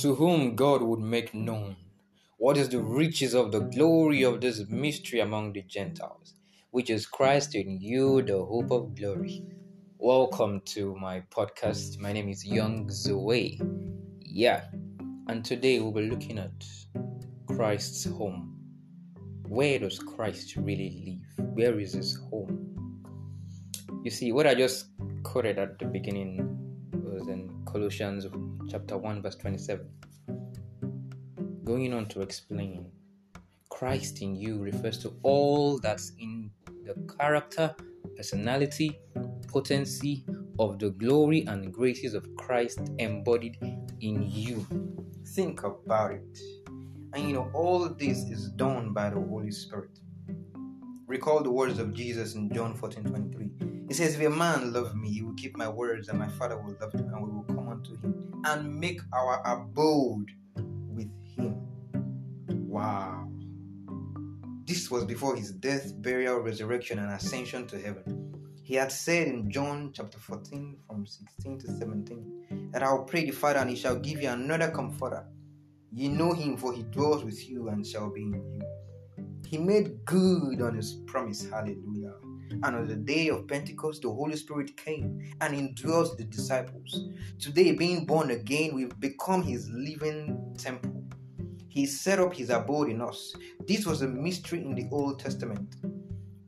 to whom God would make known what is the riches of the glory of this mystery among the Gentiles, which is Christ in you, the hope of glory. Welcome to my podcast. My name is Young Zoe. Yeah, and today we'll be looking at Christ's home. Where does Christ really live? Where is his home? You see, what I just quoted at the beginning was in Colossians chapter 1, verse 27 going on to explain Christ in you refers to all that's in the character, personality, potency of the glory and graces of Christ embodied in you. Think about it. And you know, all this is done by the Holy Spirit. Recall the words of Jesus in John 14 23. He says, If a man love me, he will keep my words, and my Father will love him, and we will come unto him and make our abode with him. Wow. This was before his death, burial, resurrection, and ascension to heaven. He had said in John chapter 14, from 16 to 17, that I will pray the Father, and he shall give you another comforter. Ye know him, for he dwells with you and shall be in you. He made good on his promise. Hallelujah. And on the day of Pentecost, the Holy Spirit came and indwelt the disciples. Today, being born again, we've become his living temple. He set up his abode in us. This was a mystery in the Old Testament.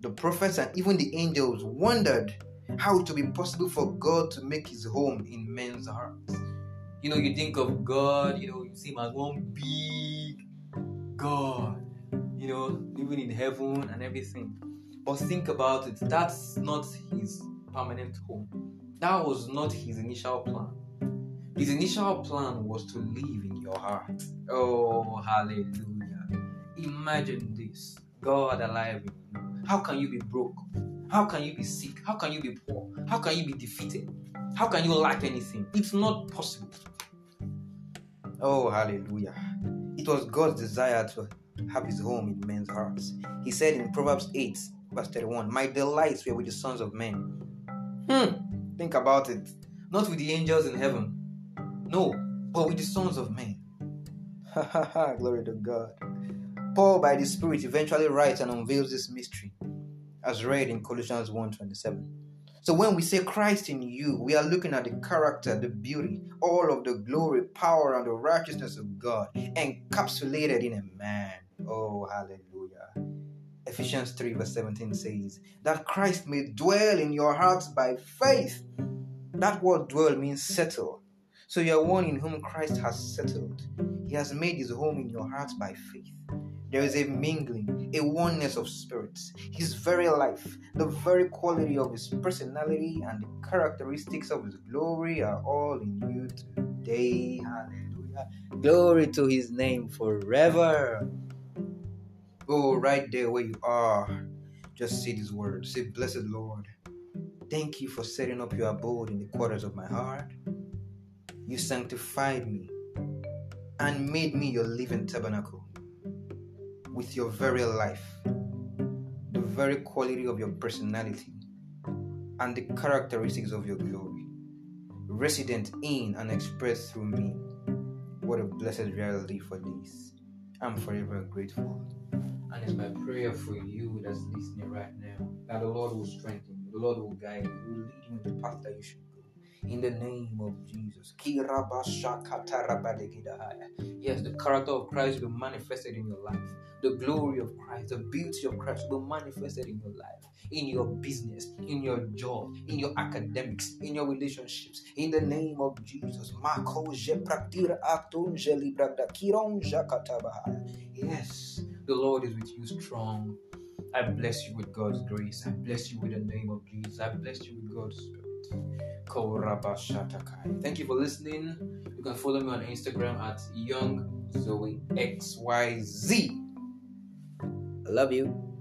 The prophets and even the angels wondered how it would be possible for God to make his home in men's hearts. You know, you think of God, you know, you see him as one big God, you know, living in heaven and everything. But think about it, that's not his permanent home. That was not his initial plan. His initial plan was to live in your heart. Oh, hallelujah. Imagine this God alive in you. How can you be broke? How can you be sick? How can you be poor? How can you be defeated? How can you lack anything? It's not possible. Oh, hallelujah. It was God's desire to have his home in men's hearts. He said in Proverbs 8, verse 31, My delights were with the sons of men. Hmm, think about it. Not with the angels in heaven, no, but with the sons of men. Ha ha ha, glory to God. Paul, by the Spirit, eventually writes and unveils this mystery, as read in Colossians 1:27. So when we say Christ in you, we are looking at the character, the beauty, all of the glory, power, and the righteousness of God encapsulated in a man. Oh, hallelujah. Ephesians 3, verse 17 says, That Christ may dwell in your hearts by faith. That word dwell means settle. So you are one in whom Christ has settled. He has made his home in your heart by faith. There is a mingling, a oneness of spirits. His very life, the very quality of his personality, and the characteristics of his glory are all in you today. Hallelujah. Glory to his name forever. Go right there where you are. Just say these words. Say, Blessed Lord, thank you for setting up your abode in the quarters of my heart. You sanctified me and made me your living tabernacle with your very life, the very quality of your personality, and the characteristics of your glory, resident in and expressed through me. What a blessed reality for this. I'm forever grateful. And it's my prayer for you that's listening right now that the Lord will strengthen you, the Lord will guide you, will lead you in the path that you should go. in the name of Jesus. Yes, the character of Christ will be manifested in your life. The glory of Christ, the beauty of Christ will be manifested in your life, in your business, in your job, in your academics, in your relationships. In the name of Jesus. Yes, the Lord is with you strong. I bless you with God's grace. I bless you with the name of Jesus. I bless you with God's Spirit. Thank you for listening. You can follow me on Instagram at Young Zoe XYZ. I love you.